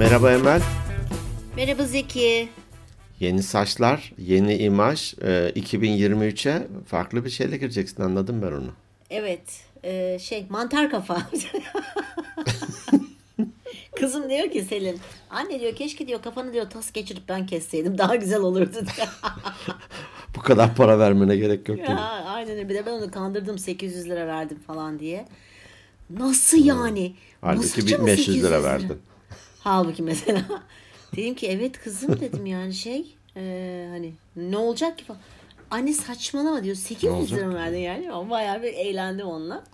Merhaba Emel. Merhaba Zeki. Yeni saçlar, yeni imaj. Ee, 2023'e farklı bir şeyle gireceksin anladım ben onu. Evet. e, şey mantar kafa. Kızım diyor ki Selin. Anne diyor keşke diyor kafanı diyor tas geçirip ben kesseydim daha güzel olurdu diyor. Bu kadar para vermene gerek yok. ya, aynen öyle. Bir de ben onu kandırdım 800 lira verdim falan diye. Nasıl yani? Bu Halbuki saça mı 1500 lira 800 verdin. Halbuki mesela. dedim ki evet kızım dedim yani şey e, hani ne olacak ki falan. Anne saçmalama diyor 800 olacak lira mı verdin yani. Ama bayağı bir eğlendim onunla.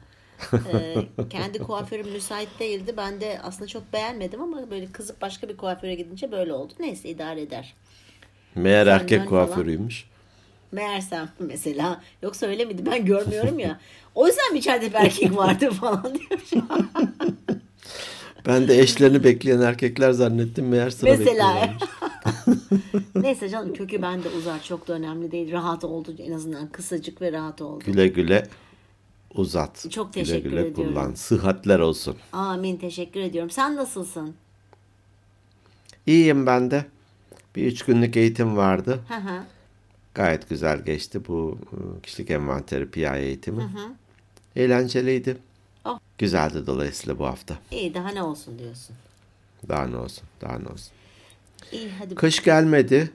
E, kendi kuaförüm müsait değildi. Ben de aslında çok beğenmedim ama böyle kızıp başka bir kuaföre gidince böyle oldu. Neyse idare eder. Meğer Senden erkek falan. kuaförüymüş. Meğersem mesela. Yoksa öyle miydi ben görmüyorum ya. O yüzden mi içeride bir erkek vardı falan diyor. Ben de eşlerini bekleyen erkekler zannettim. Meğer sıra Mesela. Neyse canım kökü bende uzar çok da önemli değil. Rahat oldu en azından kısacık ve rahat oldu. Güle güle uzat. Çok güle teşekkür güle ediyorum. kullan. Sıhhatler olsun. Amin teşekkür ediyorum. Sen nasılsın? İyiyim ben de. Bir üç günlük eğitim vardı. Hı hı. Gayet güzel geçti bu e, kişilik envanteri PI eğitimi. Eğlenceliydi. Oh. Güzeldi dolayısıyla bu hafta. İyi daha ne olsun diyorsun. Daha ne olsun, daha ne olsun. İyi hadi. Kış gelmedi.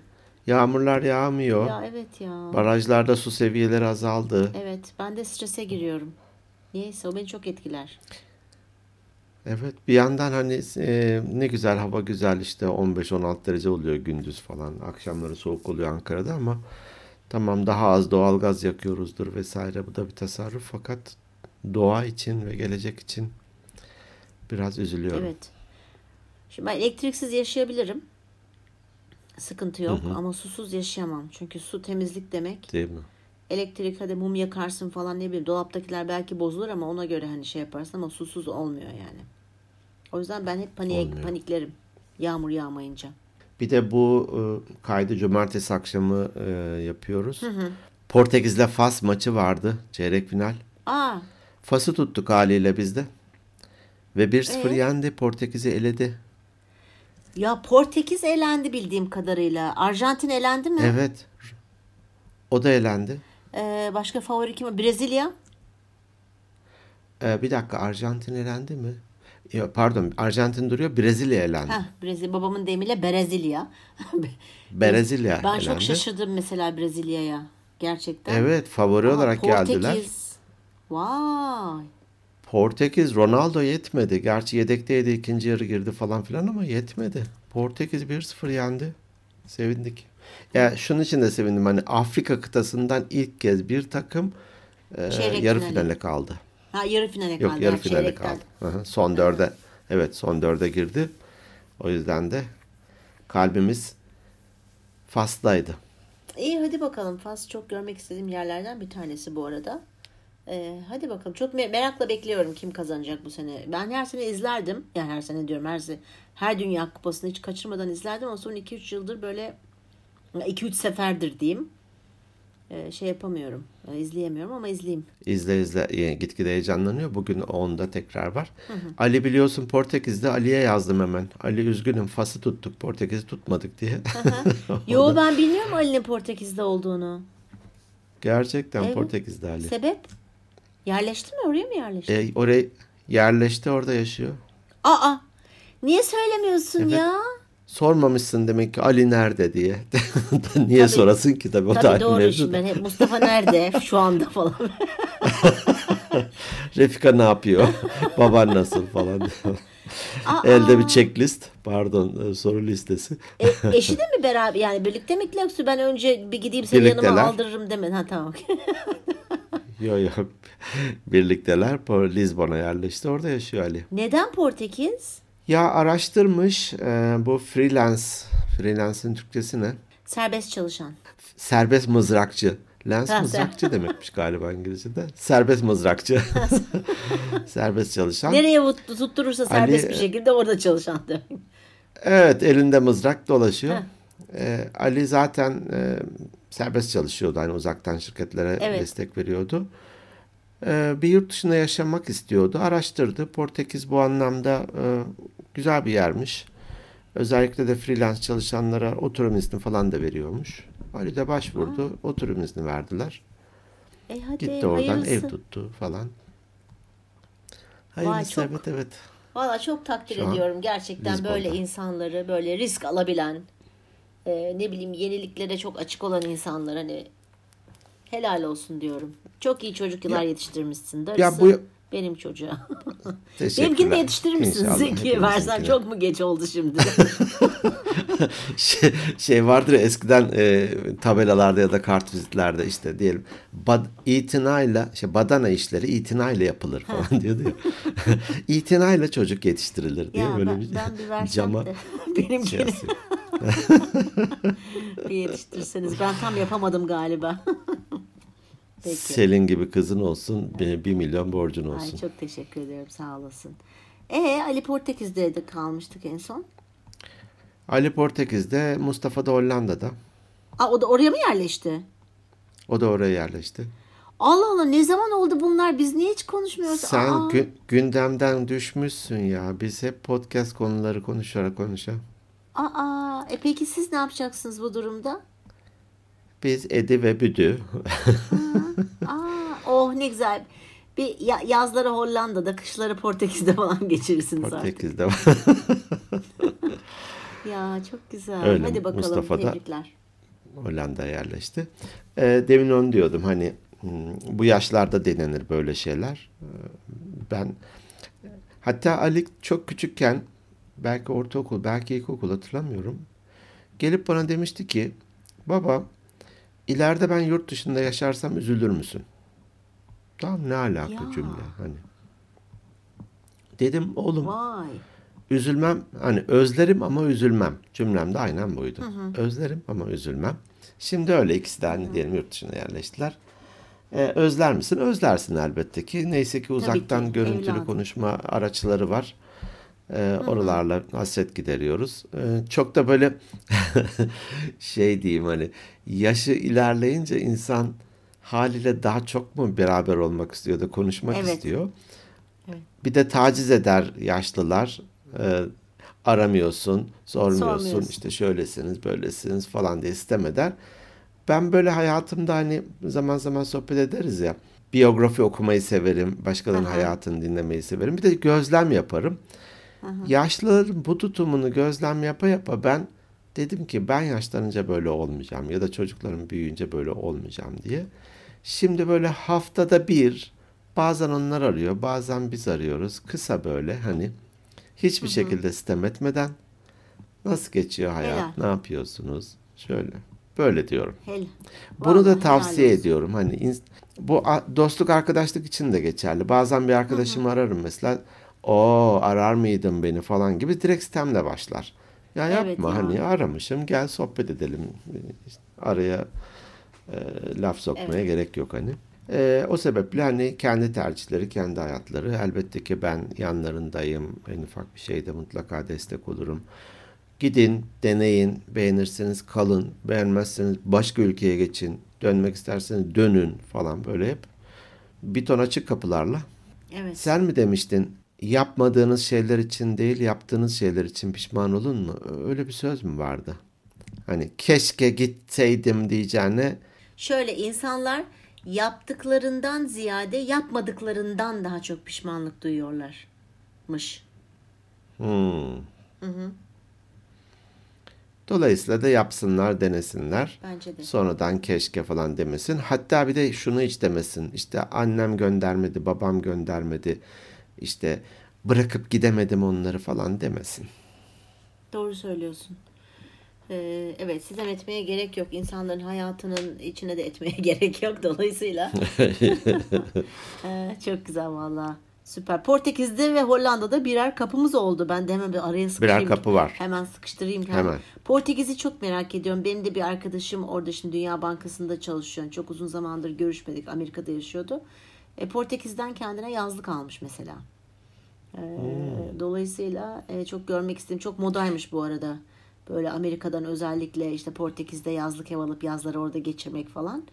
Yağmurlar yağmıyor. Ya evet ya. Barajlarda su seviyeleri azaldı. Evet ben de strese giriyorum. Niyeyse o beni çok etkiler. Evet bir yandan hani e, ne güzel hava güzel işte 15-16 derece oluyor gündüz falan. Akşamları soğuk oluyor Ankara'da ama tamam daha az doğalgaz yakıyoruzdur vesaire. Bu da bir tasarruf fakat doğa için ve gelecek için biraz üzülüyorum. Evet. Şimdi ben elektriksiz yaşayabilirim. Sıkıntı yok ama susuz yaşayamam. Çünkü su temizlik demek. Değil mi? Elektrik hadi mum yakarsın falan ne bileyim. Dolaptakiler belki bozulur ama ona göre hani şey yaparsın ama susuz olmuyor yani. O yüzden ben hep paniğe, Olmuyor. paniklerim. Yağmur yağmayınca. Bir de bu e, kaydı cumartesi akşamı e, yapıyoruz. Portekiz'le Fas maçı vardı çeyrek final. Aa Fas'ı tuttuk haliyle biz de. Ve 1-0 Ee? yendi. Portekiz'i eledi. ya Portekiz elendi bildiğim kadarıyla. Arjantin elendi mi? Evet. O da elendi. Ee, başka favori kim? Brezilya. Ee, bir dakika Arjantin elendi mi? Ya, pardon Arjantin duruyor Brezilya elendi. Heh, Brezilya. Babamın deyimiyle Brezilya. Brezilya ben çok elendi. şaşırdım mesela Brezilya'ya. Gerçekten. Evet favori Ama olarak Portekiz. geldiler. Vay. Portekiz Ronaldo yetmedi. Gerçi yedekteydi ikinci yarı girdi falan filan ama yetmedi. Portekiz 1-0 yendi. Sevindik. Ya şunun için de sevindim. Hani Afrika kıtasından ilk kez bir takım e, Çeyrek yarı finale. finale kaldı. Ha yarı finale kaldı. Yok yarı ha, finale çeyrekten. kaldı. Son dörde. Evet son dörde girdi. O yüzden de kalbimiz Fas'taydı. İyi hadi bakalım. Fas çok görmek istediğim yerlerden bir tanesi bu arada. Ee, hadi bakalım. Çok me- merakla bekliyorum kim kazanacak bu sene. Ben her sene izlerdim. Yani her sene diyorum her se- her Dünya Kupası'nı hiç kaçırmadan izlerdim ama son 2-3 yıldır böyle 2-3 seferdir diyeyim. Ee, şey yapamıyorum. Ee, izleyemiyorum ama izleyeyim. İzle izle e, gitgide heyecanlanıyor. Bugün onda tekrar var. Ali biliyorsun Portekiz'de Ali'ye yazdım hemen. Ali üzgünüm Fas'ı tuttuk Portekiz'i tutmadık diye. Yo ben bilmiyorum Ali'nin Portekiz'de olduğunu. Gerçekten Evet. Portekiz'de Ali. Sebep? Yerleşti mi? Oraya mı yerleşti? E, oraya yerleşti orada yaşıyor. Aa! Niye söylemiyorsun Evet. ya? Sormamışsın demek ki Ali nerede diye. Niye sorasın ki tabii o Tabii doğru mevzu ben hep Mustafa nerede şu anda falan. Refika ne yapıyor? Baban nasıl falan. diyor. Aa! Elde bir checklist. Pardon e, soru listesi. E, eşi de mi beraber yani birlikte mi yoksa ben önce bir gideyim seni Birlikteler. yanıma aldırırım demedin. Ha tamam. Yok yok. Birlikteler Lizbon'a yerleşti. Orada yaşıyor Ali. Neden Portekiz? Ya araştırmış e, bu freelance. Freelance'ın Türkçesi ne? Serbest çalışan. Serbest mızrakçı. Lens Ha, mızrakçı demekmiş galiba İngilizce'de. Serbest mızrakçı. Serbest çalışan. Nereye tutturursa serbest Ali- bir şekilde orada çalışan demek. Evet elinde mızrak dolaşıyor. Ee, Ali zaten e, serbest çalışıyordu. Hani uzaktan şirketlere Evet. destek veriyordu. Ee, bir yurt dışında yaşamak istiyordu. Araştırdı. Portekiz bu anlamda e, güzel bir yermiş. Özellikle de freelance çalışanlara oturum izni falan da veriyormuş. Ali de başvurdu. Oturum izni verdiler. E hadi Gitti oradan hayırlısı. ev tuttu falan. Hayırlısı çok- evet evet. Valla çok takdir Şu an ediyorum gerçekten böyle insanları böyle risk alabilen e, ne bileyim yeniliklere çok açık olan insanlar hani helal olsun diyorum. Çok iyi çocuklar Ya- yetiştirmişsin. Darısı Ya bu benim çocuğa. Benimkini de yetiştirir misin İnşallah Zeki? Versen çok mu geç oldu şimdi? şey, şey vardır ya eskiden e, tabelalarda ya da kartvizitlerde işte diyelim bad, itinayla şey badana işleri itinayla yapılır falan diyordu ya. itinayla çocuk yetiştirilir diye ya böyle ben, bir ben bir cama şey benimkini yazıyor. Bir yetiştirseniz. Ben tam yapamadım galiba. Peki. Selin gibi kızın olsun bir, bir milyon borcun Ay, olsun. çok teşekkür ederim sağ olasın. E Ali Portekiz'de de kalmıştık en son. Ali Portekiz'de Mustafa da Hollanda'da. Aa, o da oraya mı yerleşti? O da oraya yerleşti. Allah Allah ne zaman oldu bunlar? Biz niye hiç konuşmuyoruz? Sen Aa, gü- gündemden düşmüşsün ya. Biz hep podcast konuları konuşarak konuşa. Aa, e peki siz ne yapacaksınız bu durumda? Biz Edi ve Büdü. Aa, oh ne güzel. Bir ya- yazları Hollanda'da, kışları Portekiz'de falan geçirirsiniz artık. Portekiz'de. Ya çok güzel. Öyle, Hadi bakalım Mustafa da- tebrikler. Hollanda'ya yerleşti. Ee, demin onu diyordum hani hmm, bu yaşlarda denenir böyle şeyler. Ee, Ben hatta Ali çok küçükken belki ortaokul belki ilkokul hatırlamıyorum. Gelip bana demişti ki baba ileride ben yurt dışında yaşarsam üzülür müsün? Tamam ne alaka Ya. cümle hani. Dedim oğlum Vay. Üzülmem hani özlerim ama üzülmem. Cümlem de aynen buydu. Özlerim ama üzülmem. Şimdi öyle ikisi de hani diyelim yurt dışına yerleştiler. Ee, özler misin? Özlersin elbette ki. Neyse ki uzaktan ki, görüntülü evladım. konuşma araçları var. Ee, oralarla hasret gideriyoruz. Ee, çok da böyle şey diyeyim hani yaşı ilerleyince insan haliyle daha çok mu beraber olmak istiyor da konuşmak Evet. istiyor. Evet. Bir de taciz eder yaşlılar. Ee, aramıyorsun, sormuyorsun. Sormuyorsun. işte şöylesiniz, böylesiniz falan diye sistem eder. Ben böyle hayatımda hani zaman zaman sohbet ederiz ya. Biyografi okumayı severim. Başkalarının hayatını dinlemeyi severim. Bir de gözlem yaparım. Yaşlıların bu tutumunu gözlem yapa yapa ben dedim ki ben yaşlanınca böyle olmayacağım ya da çocuklarım büyüyünce böyle olmayacağım diye. Şimdi böyle haftada bir bazen onlar arıyor bazen biz arıyoruz. Kısa böyle hani hiçbir şekilde sistem etmeden nasıl geçiyor hayat Helal. ne yapıyorsunuz şöyle böyle diyorum. Hel. Bunu Vallahi da helal tavsiye olsun. ediyorum. Hani bu dostluk arkadaşlık için de geçerli. Bazen bir arkadaşımı ararım mesela. O arar mıydın beni falan gibi direkt sistemle başlar. Ya Evet yapma ya. hani aramışım gel sohbet edelim. İşte araya e, laf sokmaya Evet. gerek yok hani. E, o sebeple hani kendi tercihleri, kendi hayatları. Elbette ki ben yanlarındayım. En ufak bir şeyde mutlaka destek olurum. Gidin, deneyin, beğenirseniz kalın, beğenmezseniz başka ülkeye geçin, dönmek isterseniz dönün falan böyle hep bir ton açık kapılarla. Evet. Sen mi demiştin yapmadığınız şeyler için değil yaptığınız şeyler için pişman olun mu? Öyle bir söz mü vardı? Hani keşke gitseydim diyeceğine Şöyle insanlar yaptıklarından ziyade yapmadıklarından daha çok pişmanlık duyuyorlarmış. hmm. Dolayısıyla da yapsınlar, denesinler. Bence de. Sonradan keşke falan demesin. Hatta bir de şunu hiç demesin. İşte annem göndermedi, babam göndermedi. İşte bırakıp gidemedim onları falan demesin. Doğru söylüyorsun. Ee, evet sitem etmeye gerek yok. İnsanların hayatının içine de etmeye gerek yok. Dolayısıyla Ee, çok güzel valla. Süper. Portekiz'de ve Hollanda'da birer kapımız oldu. Ben de hemen bir araya sıkıştırayım. kapı var. Hemen sıkıştırayım. Hemen. Portekiz'i çok merak ediyorum. Benim de bir arkadaşım orada şimdi Dünya Bankası'nda çalışıyor. Çok uzun zamandır görüşmedik. Amerika'da yaşıyordu. E, Portekiz'den kendine yazlık almış mesela. Ee, Dolayısıyla e, çok görmek istedim. Çok modaymış bu arada. Böyle Amerika'dan özellikle işte Portekiz'de yazlık ev alıp yazları orada geçirmek falan.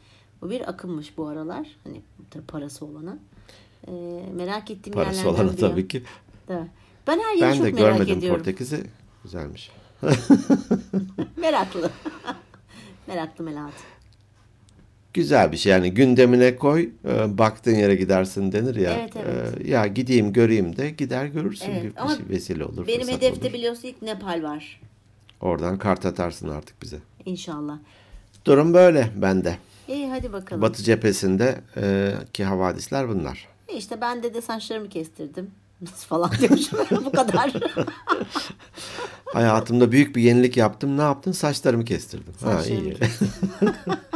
Bu bir akımmış bu aralar. Hani tabii parası olana. Ee, merak ettiğim Parası yerlerden olanı biri. tabii ki. Evet. Ben her yeri Ben çok de merak görmedim ediyorum. Portekiz'i. Güzelmiş. Meraklı. Meraklı Melahat. Güzel bir şey yani gündemine koy, e, baktığın yere gidersin denir ya. Evet, evet. E, ya gideyim göreyim de gider görürsün Evet, bir, bir şey vesile olur. Benim hedefte olur. biliyorsun ilk Nepal var. Oradan kart atarsın artık bize. İnşallah. Durum böyle bende. İyi hadi bakalım. Batı cephesinde e, ki havadisler bunlar. E İşte ben de de saçlarımı kestirdim. falan demişim. Bu kadar. Hayatımda büyük bir yenilik yaptım. Ne yaptın? Saçlarımı kestirdim. Ha Saçlarımı iyi.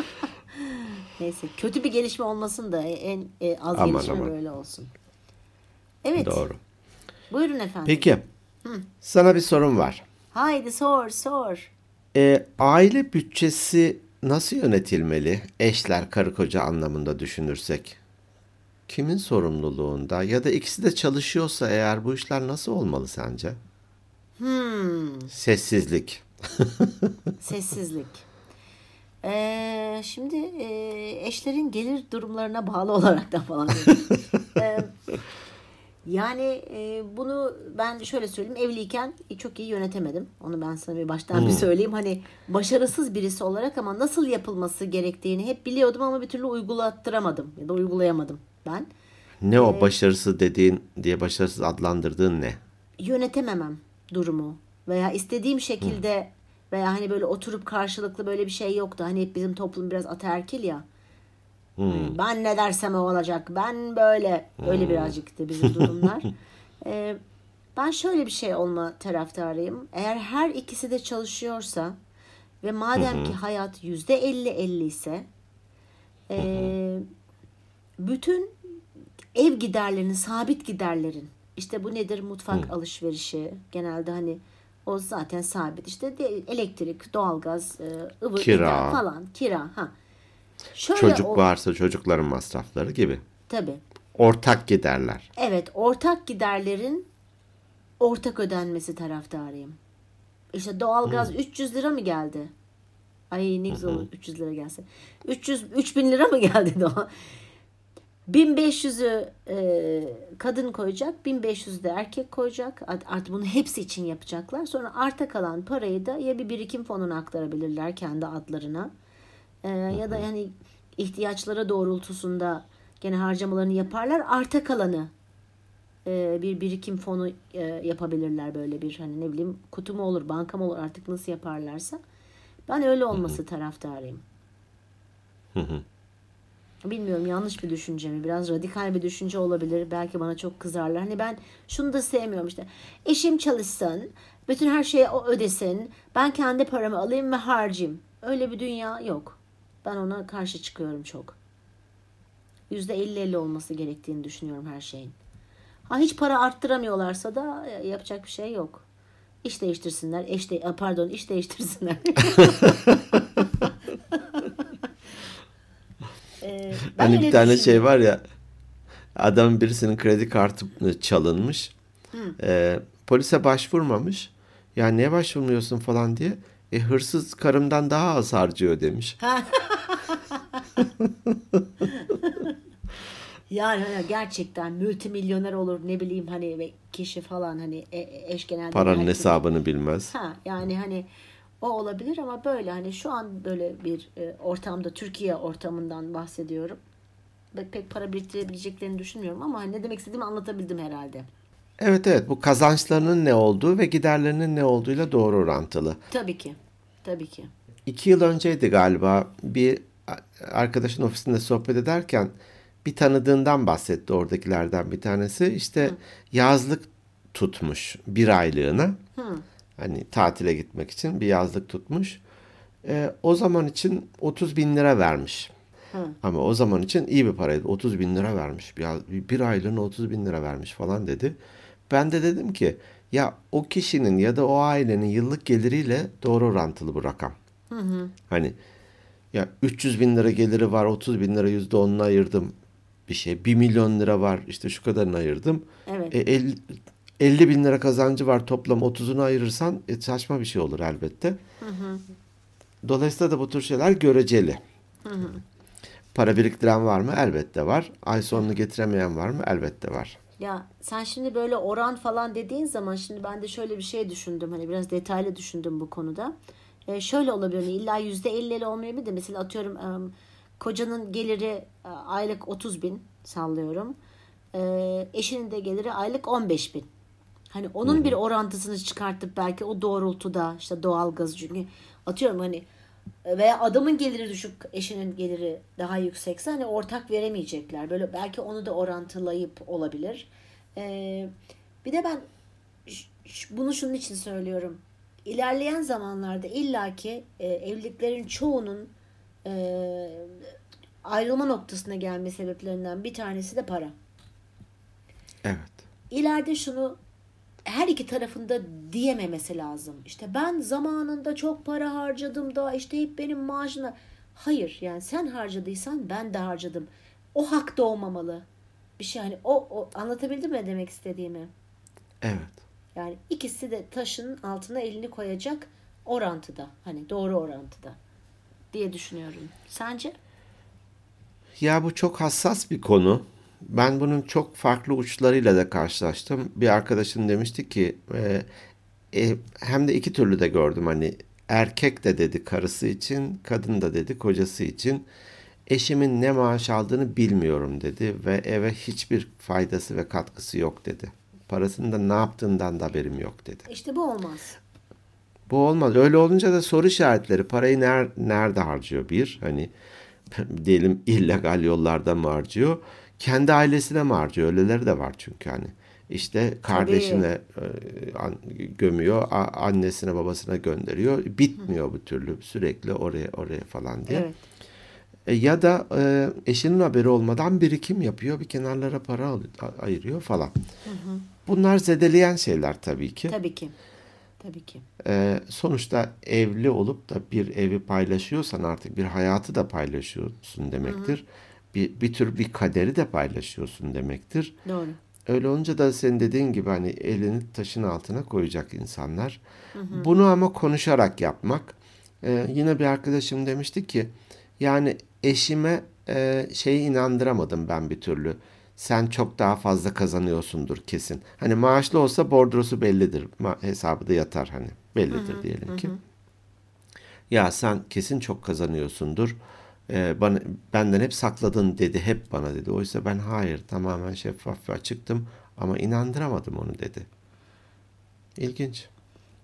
Neyse kötü bir gelişme olmasın da en e, az Aman, gelişme aman. böyle olsun. Evet. Doğru. Buyurun efendim. Peki. Sana bir sorum var. Haydi sor sor. E, aile bütçesi nasıl yönetilmeli? Eşler, karı koca anlamında düşünürsek. Kimin sorumluluğunda ya da ikisi de çalışıyorsa eğer bu işler nasıl olmalı sence? Hmm, Sessizlik. sessizlik. Ee, şimdi e, eşlerin gelir durumlarına bağlı olarak da falan. Ee, yani e, bunu ben şöyle söyleyeyim evliyken çok iyi yönetemedim. Onu ben sana bir baştan bir söyleyeyim. Hani başarısız birisi olarak ama nasıl yapılması gerektiğini hep biliyordum ama bir türlü uygulattıramadım ya da uygulayamadım ben. Ne o başarısız dediğin diye başarısız adlandırdığın ne? yönetememem durumu veya istediğim şekilde veya hani böyle oturup karşılıklı böyle bir şey yoktu. Hani hep bizim toplum biraz ataerkil ya. Hani Ben ne dersem o olacak. Ben böyle öyle birazcıktı bizim durumlar. Ee, ben şöyle bir şey olma taraftarıyım. Eğer her ikisi de çalışıyorsa ve madem ki hayat yüzde elli elli ise ee, bütün ev giderlerinin, sabit giderlerin işte bu nedir? Mutfak alışverişi genelde hani o zaten sabit. İşte de, elektrik, doğalgaz, e, ıvır Kira. falan, kira. Ha. Şöyle Çocuk o- varsa çocukların masrafları gibi. Tabii. Ortak giderler. Evet, ortak giderlerin ortak ödenmesi taraftarıyım. İşte doğalgaz 300 lira mı geldi? Ay ne güzel olur 300 lira gelse. 300 3000 lira mı geldi doğal? 1500'ü e, kadın koyacak, 1500'ü de erkek koyacak. Art- Artık bunu hepsi için yapacaklar. Sonra arta kalan parayı da ya bir birikim fonuna aktarabilirler kendi adlarına. E, ya da yani ihtiyaçlara doğrultusunda gene harcamalarını yaparlar. Arta kalanı e, bir birikim fonu e, yapabilirler böyle bir hani ne bileyim kutu mu olur, banka mı olur artık nasıl yaparlarsa. Ben öyle olması taraftarıyım. Bilmiyorum yanlış bir düşünce mi? Biraz radikal bir düşünce olabilir. Belki bana çok kızarlar. Hani ben şunu da sevmiyorum işte. Eşim çalışsın. Bütün her şeyi o ödesin. Ben kendi paramı alayım ve harcayayım. Öyle bir dünya yok. Ben ona karşı çıkıyorum çok. %50-50 olması gerektiğini düşünüyorum her şeyin. Ha hiç para arttıramıyorlarsa da e, yapacak bir şey yok. İş değiştirsinler. Eş de, e, pardon iş değiştirsinler. Ee, ben Hani bir tane şey var ya adamın birisinin kredi kartı çalınmış. Ee, polise başvurmamış. Ya niye başvurmuyorsun falan diye. E hırsız karımdan daha az harcıyor demiş. Yani hani gerçekten multimilyoner olur ne bileyim hani kişi falan hani e- e- eş genelde Paranın hesabını bilmez. Ha yani hani o olabilir ama böyle hani şu an böyle bir e, ortamda Türkiye ortamından bahsediyorum. Pek para biriktirebileceklerini düşünmüyorum ama hani ne demek istediğimi anlatabildim herhalde. Evet evet bu kazançlarının ne olduğu ve giderlerinin ne olduğuyla doğru orantılı. Tabii ki. Tabii ki. İki yıl önceydi galiba bir arkadaşın ofisinde sohbet ederken bir tanıdığından bahsetti oradakilerden bir tanesi. İşte yazlık tutmuş bir aylığına. Hani tatile gitmek için bir yazlık tutmuş. Ee, o zaman için 30 bin lira vermiş. Ama o zaman için iyi bir paraydı. 30 bin lira vermiş. Bir, bir aylığına 30 bin lira vermiş falan dedi. Ben de dedim ki ya o kişinin ya da o ailenin yıllık geliriyle doğru orantılı bu rakam. Hani ya 300 bin lira geliri var 30 bin lira yüzde onunu ayırdım bir şey. 1 milyon lira var işte şu kadarını ayırdım. Evet. E, 50, 50 bin lira kazancı var toplam 30'unu ayırırsan e, saçma bir şey olur elbette. Dolayısıyla da bu tür şeyler göreceli. Para biriktiren var mı? Elbette var. Ay sonunu getiremeyen var mı? Elbette var. Ya sen şimdi böyle oran falan dediğin zaman şimdi ben de şöyle bir şey düşündüm. Hani biraz detaylı düşündüm bu konuda. E, şöyle olabilir. Hani illa yüzde elli olmayabilir de mesela atıyorum em, kocanın geliri e, aylık 30 bin sallıyorum. E, eşinin de geliri aylık 15 bin. Hani onun bir orantısını çıkartıp belki o doğrultuda işte doğalgaz çünkü atıyorum hani veya adamın geliri düşük eşinin geliri daha yüksekse hani ortak veremeyecekler. Böyle belki onu da orantılayıp olabilir. Ee, bir de ben bunu şunun için söylüyorum. İlerleyen zamanlarda illaki e, evliliklerin çoğunun e, ayrılma noktasına gelme sebeplerinden bir tanesi de para. Evet. İleride şunu her iki tarafında diyememesi lazım. İşte ben zamanında çok para harcadım da işte hep benim maaşımla. Hayır yani sen harcadıysan ben de harcadım. O hak doğmamalı. Bir şey hani o, o anlatabildim mi demek istediğimi? Evet. Yani ikisi de taşın altına elini koyacak orantıda. Hani doğru orantıda diye düşünüyorum. Sence? Ya bu çok hassas bir konu. Ben bunun çok farklı uçlarıyla da karşılaştım. Bir arkadaşım demişti ki e, e, hem de iki türlü de gördüm hani erkek de dedi karısı için, kadın da dedi kocası için. Eşimin ne maaş aldığını bilmiyorum dedi ve eve hiçbir faydası ve katkısı yok dedi. Parasını da ne yaptığından da haberim yok dedi. İşte bu olmaz. Bu olmaz. Öyle olunca da soru işaretleri. Parayı ner, nerede harcıyor bir? Hani diyelim illegal yollarda mı harcıyor? Kendi ailesine mi harcıyor? Öyleleri de var çünkü hani. İşte kardeşine e, an- gömüyor, annesine babasına gönderiyor. Bitmiyor bu türlü sürekli oraya oraya falan diye. Evet. E, ya da e, eşinin haberi olmadan birikim yapıyor, bir kenarlara para al- ayırıyor falan. Bunlar zedeleyen şeyler tabii ki. Tabii ki. Tabii ki. Ee, sonuçta evli olup da bir evi paylaşıyorsan artık bir hayatı da paylaşıyorsun demektir. Bir, bir tür bir kaderi de paylaşıyorsun demektir. Doğru. Öyle olunca da senin dediğin gibi hani elini taşın altına koyacak insanlar. Bunu ama konuşarak yapmak. Ee, yine bir arkadaşım demişti ki yani eşime e, şeyi inandıramadım ben bir türlü. Sen çok daha fazla kazanıyorsundur kesin. Hani maaşlı olsa bordrosu bellidir. Ma- hesabı da yatar hani. Bellidir diyelim ki. Ya sen kesin çok kazanıyorsundur. Ee, bana benden hep sakladın dedi. Hep bana dedi. Oysa ben hayır tamamen şeffaf ve açıktım ama inandıramadım onu dedi. İlginç.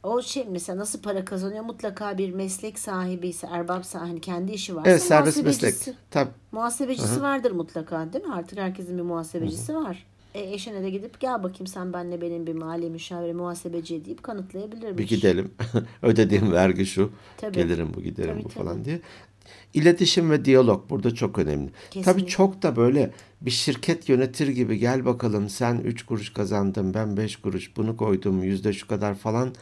O şey mesela nasıl para kazanıyor mutlaka bir meslek sahibi ise erbap sahibi hani kendi işi varsa Evet serbest meslek. Tabii. Muhasebecisi vardır mutlaka değil mi? Artık herkesin bir muhasebecisi var. E, eşine de gidip gel bakayım sen benle benim bir mali müşaviri muhasebeci deyip kanıtlayabilirmiş. Bir gidelim. Ödediğim vergi şu. Tabii. Gelirim bu giderim Tabii, bu tabii. falan diye. İletişim ve diyalog burada çok önemli. Tabii Kesinlikle. çok da böyle bir şirket yönetir gibi gel bakalım sen 3 kuruş kazandın ben 5 kuruş bunu koydum yüzde şu kadar falan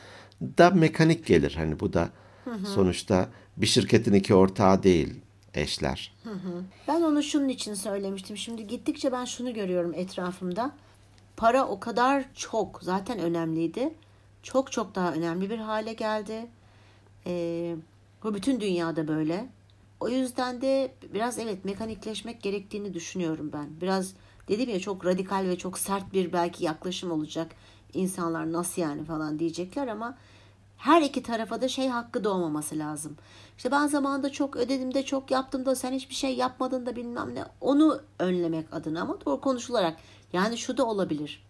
da mekanik gelir. Hani bu da sonuçta bir şirketin iki ortağı değil eşler. Ben onu şunun için söylemiştim. Şimdi gittikçe ben şunu görüyorum etrafımda. Para o kadar çok zaten önemliydi. Çok çok daha önemli bir hale geldi. Ee, bu bütün dünyada böyle. O yüzden de biraz evet mekanikleşmek gerektiğini düşünüyorum ben. Biraz dedim ya çok radikal ve çok sert bir belki yaklaşım olacak. İnsanlar nasıl yani falan diyecekler ama her iki tarafa da şey hakkı doğmaması lazım. İşte ben zamanında çok ödedim de çok yaptım da sen hiçbir şey yapmadın da bilmem ne. Onu önlemek adına ama doğru konuşularak. Yani şu da olabilir.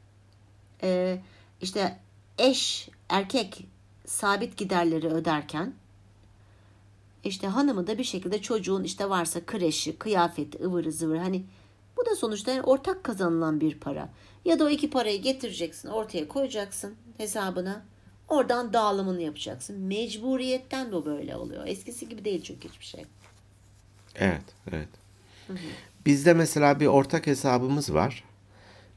Ee, işte eş, erkek sabit giderleri öderken işte hanımı da bir şekilde çocuğun işte varsa kreşi, kıyafeti, ıvırı zıvırı hani bu da sonuçta yani ortak kazanılan bir para. Ya da o iki parayı getireceksin, ortaya koyacaksın hesabına. Oradan dağılımını yapacaksın. Mecburiyetten de böyle oluyor. Eskisi gibi değil çünkü hiçbir şey. Evet, evet. Bizde mesela bir ortak hesabımız var.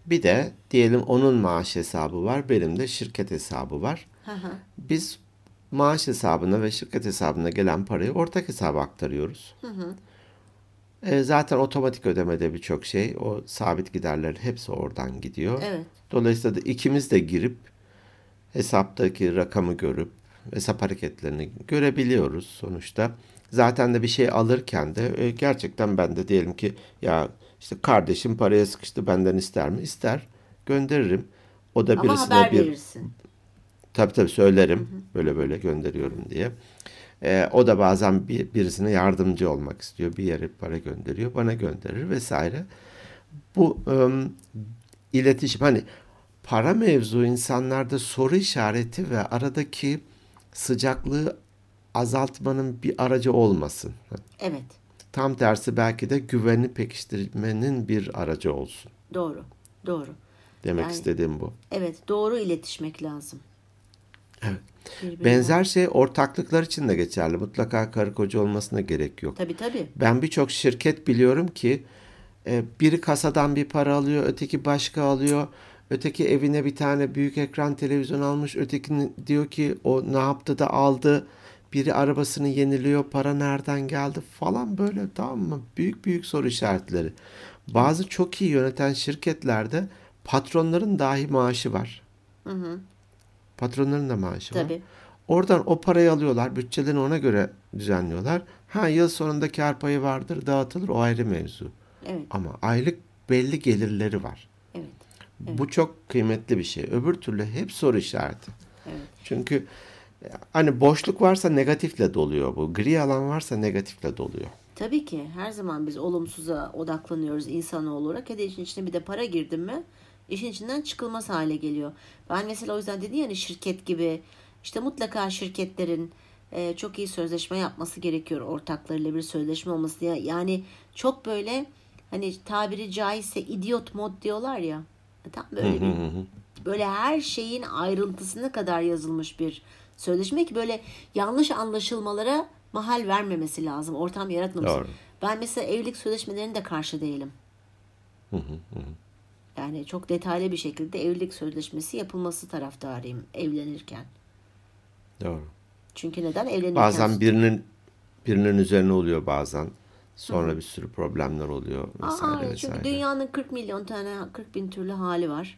Bir de diyelim onun maaş hesabı var, benim de şirket hesabı var. Hı hı. Biz maaş hesabına ve şirket hesabına gelen parayı ortak hesaba aktarıyoruz. E, zaten otomatik ödemede birçok şey, o sabit giderler hepsi oradan gidiyor. Evet. Dolayısıyla da ikimiz de girip hesaptaki rakamı görüp hesap hareketlerini görebiliyoruz sonuçta. Zaten de bir şey alırken de e, gerçekten ben de diyelim ki ya işte kardeşim paraya sıkıştı benden ister mi? İster. gönderirim. O da Ama birisine bir verirsin. Tabii tabii söylerim böyle böyle gönderiyorum diye. Ee, o da bazen bir, birisine yardımcı olmak istiyor. Bir yere para gönderiyor. Bana gönderir vesaire. Bu ım, iletişim hani para mevzu insanlarda soru işareti ve aradaki sıcaklığı azaltmanın bir aracı olmasın. Evet. Tam tersi belki de güveni pekiştirmenin bir aracı olsun. Doğru. Doğru. Demek Yani- istediğim bu. Evet. Doğru iletişmek lazım. Evet. Birbirine. Benzer şey ortaklıklar için de geçerli. Mutlaka karı koca olmasına gerek yok. Tabii tabii. Ben birçok şirket biliyorum ki e, biri kasadan bir para alıyor, öteki başka alıyor. Öteki evine bir tane büyük ekran televizyon almış. Öteki diyor ki o ne yaptı da aldı. Biri arabasını yeniliyor. Para nereden geldi falan böyle tamam mı? Büyük büyük soru işaretleri. Bazı çok iyi yöneten şirketlerde patronların dahi maaşı var. Hı hı. Patronların da maaşı var. Tabii. Oradan o parayı alıyorlar. Bütçelerini ona göre düzenliyorlar. Ha yıl sonunda kar payı vardır, dağıtılır. O ayrı mevzu. Evet. Ama aylık belli gelirleri var. Evet. Bu çok kıymetli bir şey. Öbür türlü hep soru işareti. Evet. Çünkü e, hani boşluk varsa negatifle doluyor bu. Gri alan varsa negatifle doluyor. Tabii ki her zaman biz olumsuza odaklanıyoruz insanoğlu olarak. Hadi işin içine bir de para girdim mi işin içinden çıkılmaz hale geliyor. Ben mesela o yüzden dedi yani şirket gibi işte mutlaka şirketlerin e, çok iyi sözleşme yapması gerekiyor. Ortaklarıyla bir sözleşme olması diye. Yani çok böyle hani tabiri caizse idiot mod diyorlar ya. Tam böyle bir böyle her şeyin ayrıntısına kadar yazılmış bir sözleşme ki böyle yanlış anlaşılmalara mahal vermemesi lazım. Ortam yaratmaması. Doğru. Ben mesela evlilik sözleşmelerine de karşı değilim. Yani çok detaylı bir şekilde evlilik sözleşmesi yapılması taraftarıyım evlenirken. Doğru. Çünkü neden evlenirken? Bazen birinin birinin üzerine oluyor bazen. Sonra bir sürü problemler oluyor vesaire Aa, vesaire. çünkü dünyanın 40 milyon tane 40 bin türlü hali var.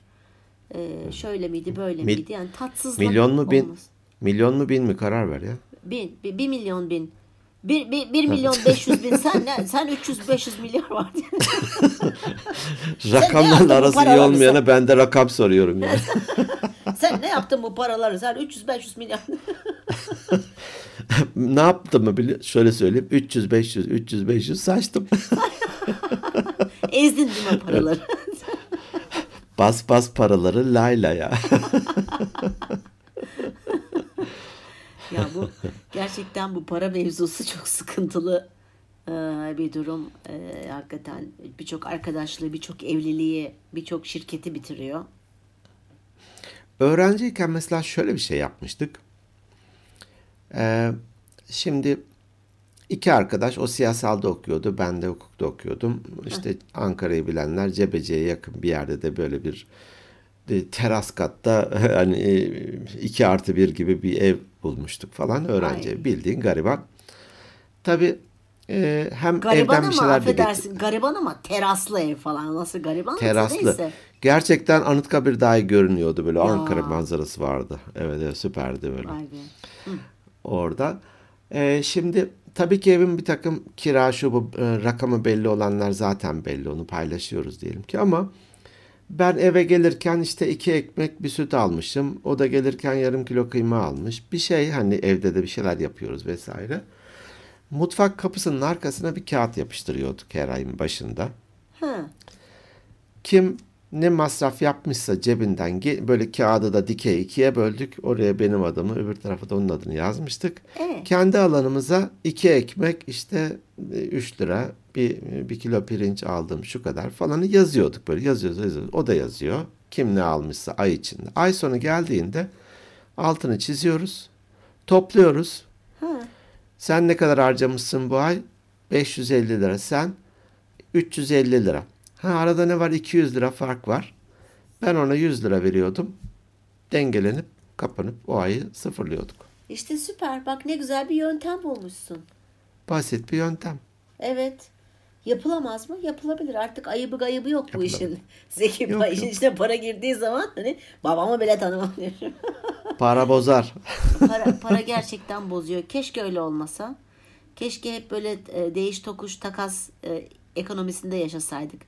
Ee, şöyle miydi böyle Mil- miydi yani tatsızlık Milyon mu bin? olmaz. Milyon mu bin mi karar ver ya. Bin, bir, bir milyon bin. Bir, bir, bir milyon beş yüz bin. Sen ne? Sen 300-500 milyar var bu arası iyi olmayana ben de rakam soruyorum yani. Sen ne yaptın bu paraları? Sen 300-500 milyar. ne yaptım mı bili şöyle söyleyeyim 300 500 300 500 saçtım. Ezdin değil mi paraları? bas bas paraları layla ya. ya bu gerçekten bu para mevzusu çok sıkıntılı e, bir durum. E, hakikaten birçok arkadaşlığı, birçok evliliği, birçok şirketi bitiriyor. Öğrenciyken mesela şöyle bir şey yapmıştık. Ee, şimdi iki arkadaş o siyasalda okuyordu. Ben de hukukta okuyordum. İşte Ankara'yı bilenler Cebeci'ye yakın bir yerde de böyle bir teras katta hani e, iki artı bir gibi bir ev bulmuştuk falan. Öğrenci Ay. bildiğin gariban. Tabii e, hem Gariban evden bir şeyler de. Gariban ama teraslı ev falan. Nasıl gariban? Teraslı. Neyse. Gerçekten Anıtkabir dahi görünüyordu böyle Ya. Ankara manzarası vardı. Evet, evet süperdi böyle. Orada. Ee, şimdi tabii ki evin bir takım kira şu bu e, rakamı belli olanlar zaten belli onu paylaşıyoruz diyelim ki ama ben eve gelirken işte iki ekmek bir süt almışım. O da gelirken yarım kilo kıyma almış. Bir şey hani evde de bir şeyler yapıyoruz vesaire. Mutfak kapısının arkasına bir kağıt yapıştırıyorduk her ayın başında. Ha. Kim ne masraf yapmışsa cebinden böyle kağıdı da dikey ikiye böldük. Oraya benim adımı öbür tarafa da onun adını yazmıştık. Evet. Kendi alanımıza iki ekmek işte 3 lira bir, bir kilo pirinç aldım şu kadar falanı yazıyorduk böyle yazıyoruz, yazıyoruz. O da yazıyor. Kim ne almışsa ay içinde. Ay sonu geldiğinde altını çiziyoruz. Topluyoruz. Ha. Sen ne kadar harcamışsın bu ay? 550 lira. Sen 350 lira. Ha arada ne var? 200 lira fark var. Ben ona 100 lira veriyordum. Dengelenip kapanıp o ayı sıfırlıyorduk. İşte süper. Bak ne güzel bir yöntem bulmuşsun. Basit bir yöntem. Evet. Yapılamaz mı? Yapılabilir. Artık ayıbı gayıbı yok bu Yapılabilir. işin. Zeki Yok, işin yok. içine para girdiği zaman hani babamı bile tanımam diyor. Para bozar. para, para gerçekten bozuyor. Keşke öyle olmasa. Keşke hep böyle e, değiş tokuş takas e, ekonomisinde yaşasaydık.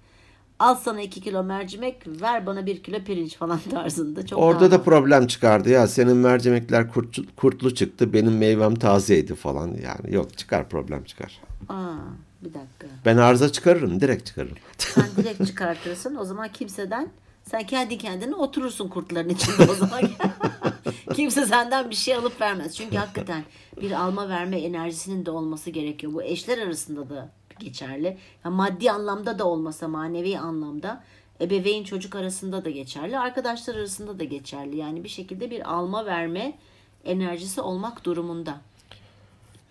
Al sana 2 kilo mercimek, ver bana 1 kilo pirinç falan tarzında. Çok Orada da problem çıkardı ya. Senin mercimekler kurtlu, kurtlu çıktı. Benim meyvem tazeydi falan. Yani yok çıkar problem çıkar. Aa, bir dakika. Ben arıza çıkarırım. Direkt çıkarırım. Sen direkt çıkartırsın. O zaman kimseden sen kendi kendine oturursun kurtların içinde o zaman. Kimse senden bir şey alıp vermez. Çünkü hakikaten bir alma verme enerjisinin de olması gerekiyor. Bu eşler arasında da geçerli. Ya maddi anlamda da olmasa manevi anlamda ebeveyn çocuk arasında da geçerli. Arkadaşlar arasında da geçerli. Yani bir şekilde bir alma verme enerjisi olmak durumunda.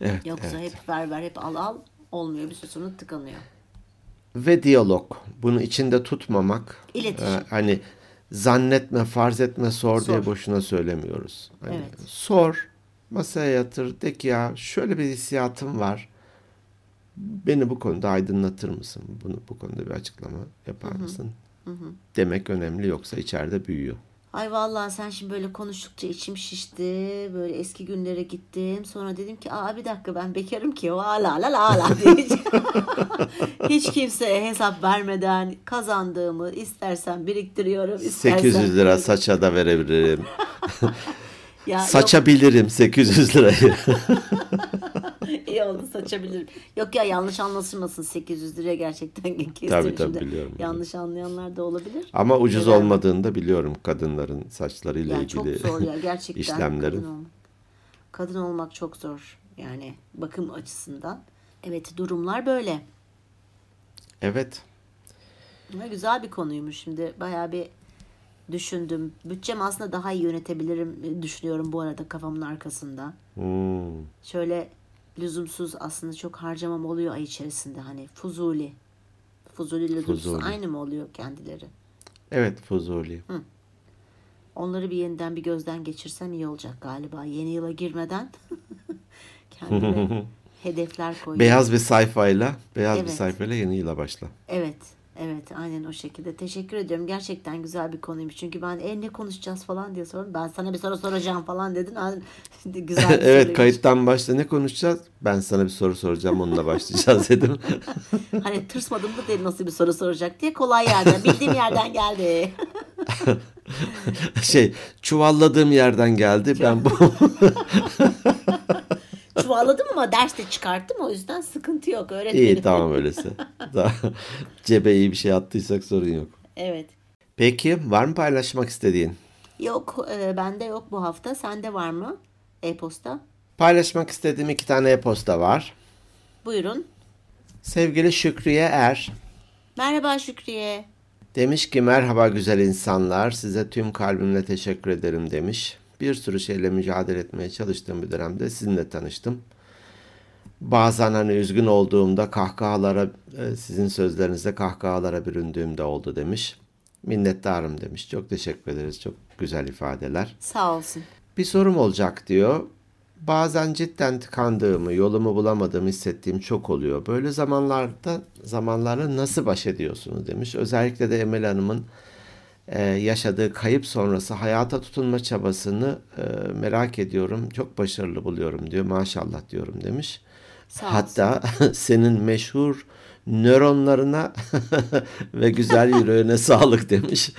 Evet, Yoksa evet. hep ver ver hep al al olmuyor. Bir süre tıkanıyor. Ve diyalog. Bunu içinde tutmamak. İletişim. Ee, hani zannetme, farz etme, sor, diye Sor. boşuna söylemiyoruz. Hani Evet. Sor, masaya yatır, de ki ya şöyle bir hissiyatım var. Beni bu konuda aydınlatır mısın? Bunu bu konuda bir açıklama yapar mısın? Demek önemli yoksa içeride büyüyor. Ay vallahi sen şimdi böyle konuştukça içim şişti. Böyle eski günlere gittim. Sonra dedim ki aa bir dakika ben bekarım ki. La la la la diyeceğim. Hiç kimseye hesap vermeden kazandığımı istersen biriktiriyorum. istersen 800 lira saça da verebilirim. Ya yok, Saçabilirim 800 lirayı. iyi oldu saçabilirim. Yok ya yanlış anlaşılmasın 800 liraya gerçekten kestim Tabii, tabii, biliyorum, Yanlış anlayanlar da olabilir. Ama ucuz Neden? olmadığını da biliyorum kadınların saçlarıyla Ya çok ilgili zor ya gerçekten işlemlerin. kadın olmak. Kadın olmak çok zor yani bakım açısından. Evet durumlar böyle. Evet. Ama güzel bir konuymuş şimdi bayağı bir düşündüm. Bütçem aslında daha iyi yönetebilirim düşünüyorum bu arada kafamın arkasında. Hmm. Şöyle lüzumsuz aslında çok harcamam oluyor ay içerisinde hani fuzuli. Fuzuli lüzumsuz Fuzuli. aynı mı oluyor kendileri? Evet Fuzuli. Onları bir yeniden bir gözden geçirsem iyi olacak galiba. Yeni yıla girmeden kendime hedefler koyuyorum. Beyaz bir sayfayla, beyaz bir Evet. sayfayla yeni yıla başla. Evet, evet aynen o şekilde. Teşekkür ediyorum. Gerçekten güzel bir konuymuş. Çünkü ben e ne konuşacağız falan diye sordum. Ben sana bir soru soracağım falan dedin. Güzel bir evet kayıttan başla ne konuşacağız? Ben sana bir soru soracağım onunla başlayacağız dedim. Hani tırsmadım da değil nasıl bir soru soracak diye kolay yerden, bildiğim yerden geldi. şey çuvalladığım yerden geldi. Ben bu Çuvalladım ama derste çıkarttım o yüzden sıkıntı yok öğretmenim. iyi tamam öyleyse. Cebe iyi bir şey attıysak sorun yok. Evet. Peki var mı paylaşmak istediğin? Yok e, bende yok bu hafta. Sende var mı? E-posta. Paylaşmak istediğim iki tane e-posta var. Buyurun. Sevgili Şükriye Er Merhaba Şükriye. demiş ki merhaba güzel insanlar size tüm kalbimle teşekkür ederim demiş. Bir sürü şeyle mücadele etmeye çalıştığım bir dönemde sizinle tanıştım. Bazen hani üzgün olduğumda kahkahalara e, sizin sözlerinizde kahkahalara büründüğümde oldu demiş. Minnettarım demiş. Çok teşekkür ederiz. Çok güzel ifadeler. Sağ olsun. Bir sorum olacak diyor. Bazen cidden tıkandığımı, yolumu bulamadığımı hissettiğim çok oluyor. Böyle zamanlarda zamanlarla nasıl baş ediyorsunuz demiş. Özellikle de Emel Hanım'ın e, yaşadığı kayıp sonrası hayata tutunma çabasını e, merak ediyorum. Çok başarılı buluyorum diyor. Maşallah diyorum demiş. Sağ. Hatta senin meşhur nöronlarına ve güzel yüreğine sağlık demiş.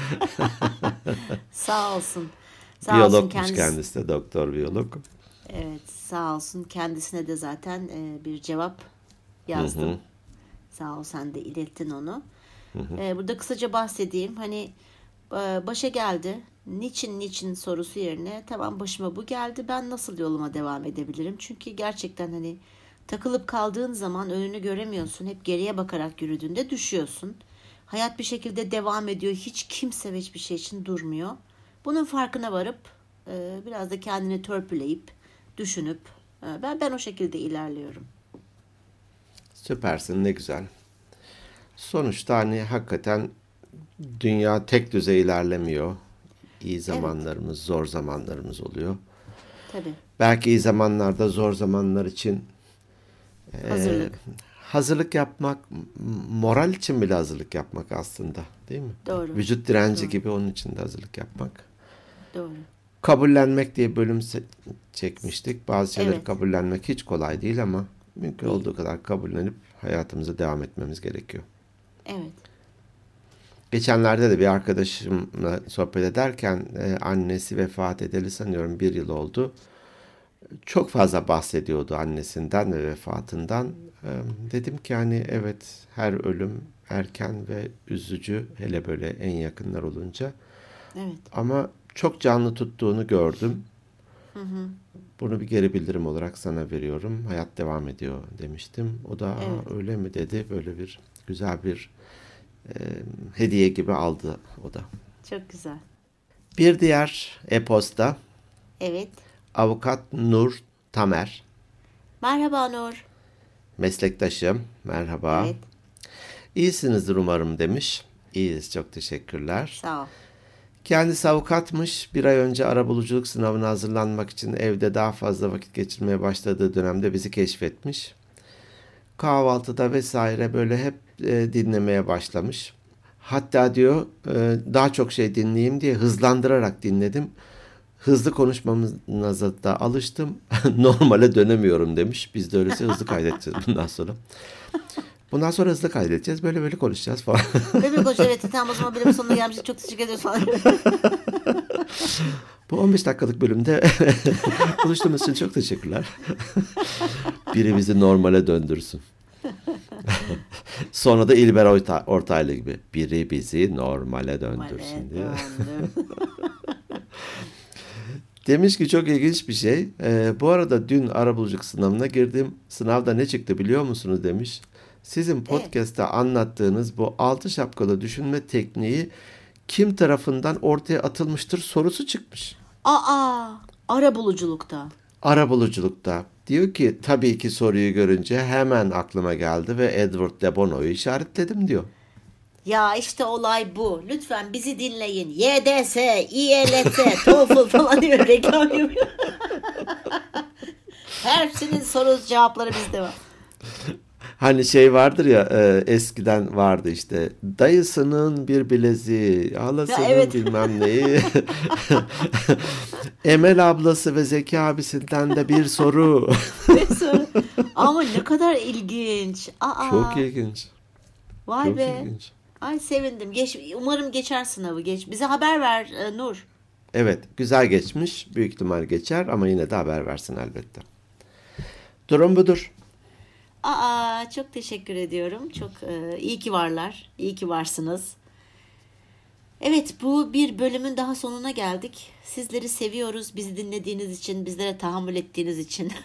Sağ olsun. Sağ olsun Biyologmuş kendisi. kendisi de doktor biyolog. Evet sağ olsun kendisine de zaten e, bir cevap yazdım. Sağ ol sen de ilettin onu. E, burada kısaca bahsedeyim. Hani başa geldi. Niçin niçin sorusu yerine tamam başıma bu geldi. Ben nasıl yoluma devam edebilirim? Çünkü gerçekten hani takılıp kaldığın zaman önünü göremiyorsun. Hep geriye bakarak yürüdüğünde düşüyorsun. Hayat bir şekilde devam ediyor. Hiç kimse ve hiçbir şey için durmuyor. Bunun farkına varıp e, biraz da kendini törpüleyip düşünüp e, ben ben o şekilde ilerliyorum. Süpersin ne güzel. Sonuçta hani hakikaten dünya tek düze ilerlemiyor. İyi zamanlarımız, zor zamanlarımız oluyor. Tabii. Belki iyi zamanlarda zor zamanlar için e, Hazırlık. hazırlık yapmak, moral için bile hazırlık yapmak aslında, değil mi? Doğru. Vücut direnci gibi onun için de hazırlık yapmak. Doğru. Kabullenmek diye bölüm çekmiştik. Bazı şeyleri Evet. kabullenmek hiç kolay değil ama mümkün olduğu kadar kabullenip hayatımıza devam etmemiz gerekiyor. Evet. Geçenlerde de bir arkadaşımla sohbet ederken e, annesi vefat edeli sanıyorum bir yıl oldu. Çok fazla bahsediyordu annesinden ve vefatından. E, dedim ki hani evet her ölüm erken ve üzücü hele böyle en yakınlar olunca. Evet. Ama çok canlı tuttuğunu gördüm. Bunu bir geri bildirim olarak sana veriyorum. Hayat devam ediyor demiştim. O da "Aa, Evet. öyle mi dedi. Böyle bir güzel bir e, hediye gibi aldı o da. Çok güzel. Bir diğer e-posta Evet. avukat Nur Tamer. Merhaba Nur. Meslektaşım. Merhaba. Evet. İyisinizdir umarım demiş. İyiyiz çok teşekkürler. Sağ ol. Kendisi avukatmış. Bir ay önce arabuluculuk sınavına hazırlanmak için evde daha fazla vakit geçirmeye başladığı dönemde bizi keşfetmiş. Kahvaltıda vesaire böyle hep e, dinlemeye başlamış. Hatta diyor e, daha çok şey dinleyeyim diye hızlandırarak dinledim. Hızlı konuşmamıza da alıştım. Normale dönemiyorum demiş. Biz de öyleyse hızlı kaydedeceğiz bundan sonra. Bundan sonra hızlı kaydedeceğiz. Böyle böyle konuşacağız falan. Bebek Hoca evet tamam o zaman bölümün sonuna gelmişiz. Çok teşekkür ederiz falan. Bu 15 dakikalık bölümde buluştuğumuz için çok teşekkürler. Biri bizi normale döndürsün. Sonra da İlber Orta- Ortaylı gibi biri bizi normale döndürsün diye. Demiş ki çok ilginç bir şey. Ee, bu arada dün arabuluculuk sınavına girdim. Sınavda ne çıktı biliyor musunuz demiş. Sizin podcast'te anlattığınız bu altı şapkalı düşünme tekniği kim tarafından ortaya atılmıştır sorusu çıkmış. Aa, ara buluculukta. Arabuluculukta. Diyor ki tabii ki soruyu görünce hemen aklıma geldi ve Edward de Bono'yu işaretledim diyor. Ya işte olay bu. Lütfen bizi dinleyin. YDS, IELTS, TOEFL falan diyor reklam yapıyor. Hepsinin soru cevapları bizde var. Hani şey vardır ya e, eskiden vardı işte dayısının bir bileziği, halasının evet. bilmem neyi. Emel ablası ve Zeki abisinden de bir soru. Ve sonra- Ama ne kadar ilginç. Aa, Çok ilginç. Vay Çok be. ilginç. Ay sevindim. Geç, umarım geçer sınavı. Geç. Bize haber ver e, Nur. Evet, güzel geçmiş. Büyük ihtimal geçer ama yine de haber versin elbette. Durum budur. Aa çok teşekkür ediyorum. Çok e, iyi ki varlar. İyi ki varsınız. Evet bu bir bölümün daha sonuna geldik. Sizleri seviyoruz. Bizi dinlediğiniz için, bizlere tahammül ettiğiniz için.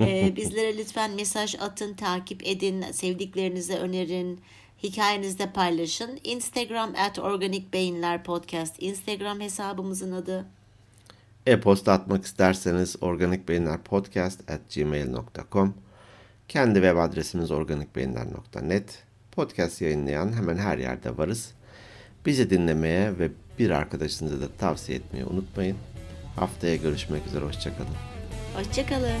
E, bizlere lütfen mesaj atın, takip edin, sevdiklerinize önerin, hikayenizde paylaşın. Instagram at Organik Beyinler Podcast. Instagram hesabımızın adı. E-posta atmak isterseniz organikbeyinlerpodcast@gmail.com Kendi web adresimiz organikbeyinler.net Podcast yayınlayan hemen her yerde varız. Bizi dinlemeye ve bir arkadaşınıza da tavsiye etmeyi unutmayın. Haftaya görüşmek üzere, hoşçakalın. Hoşçakalın.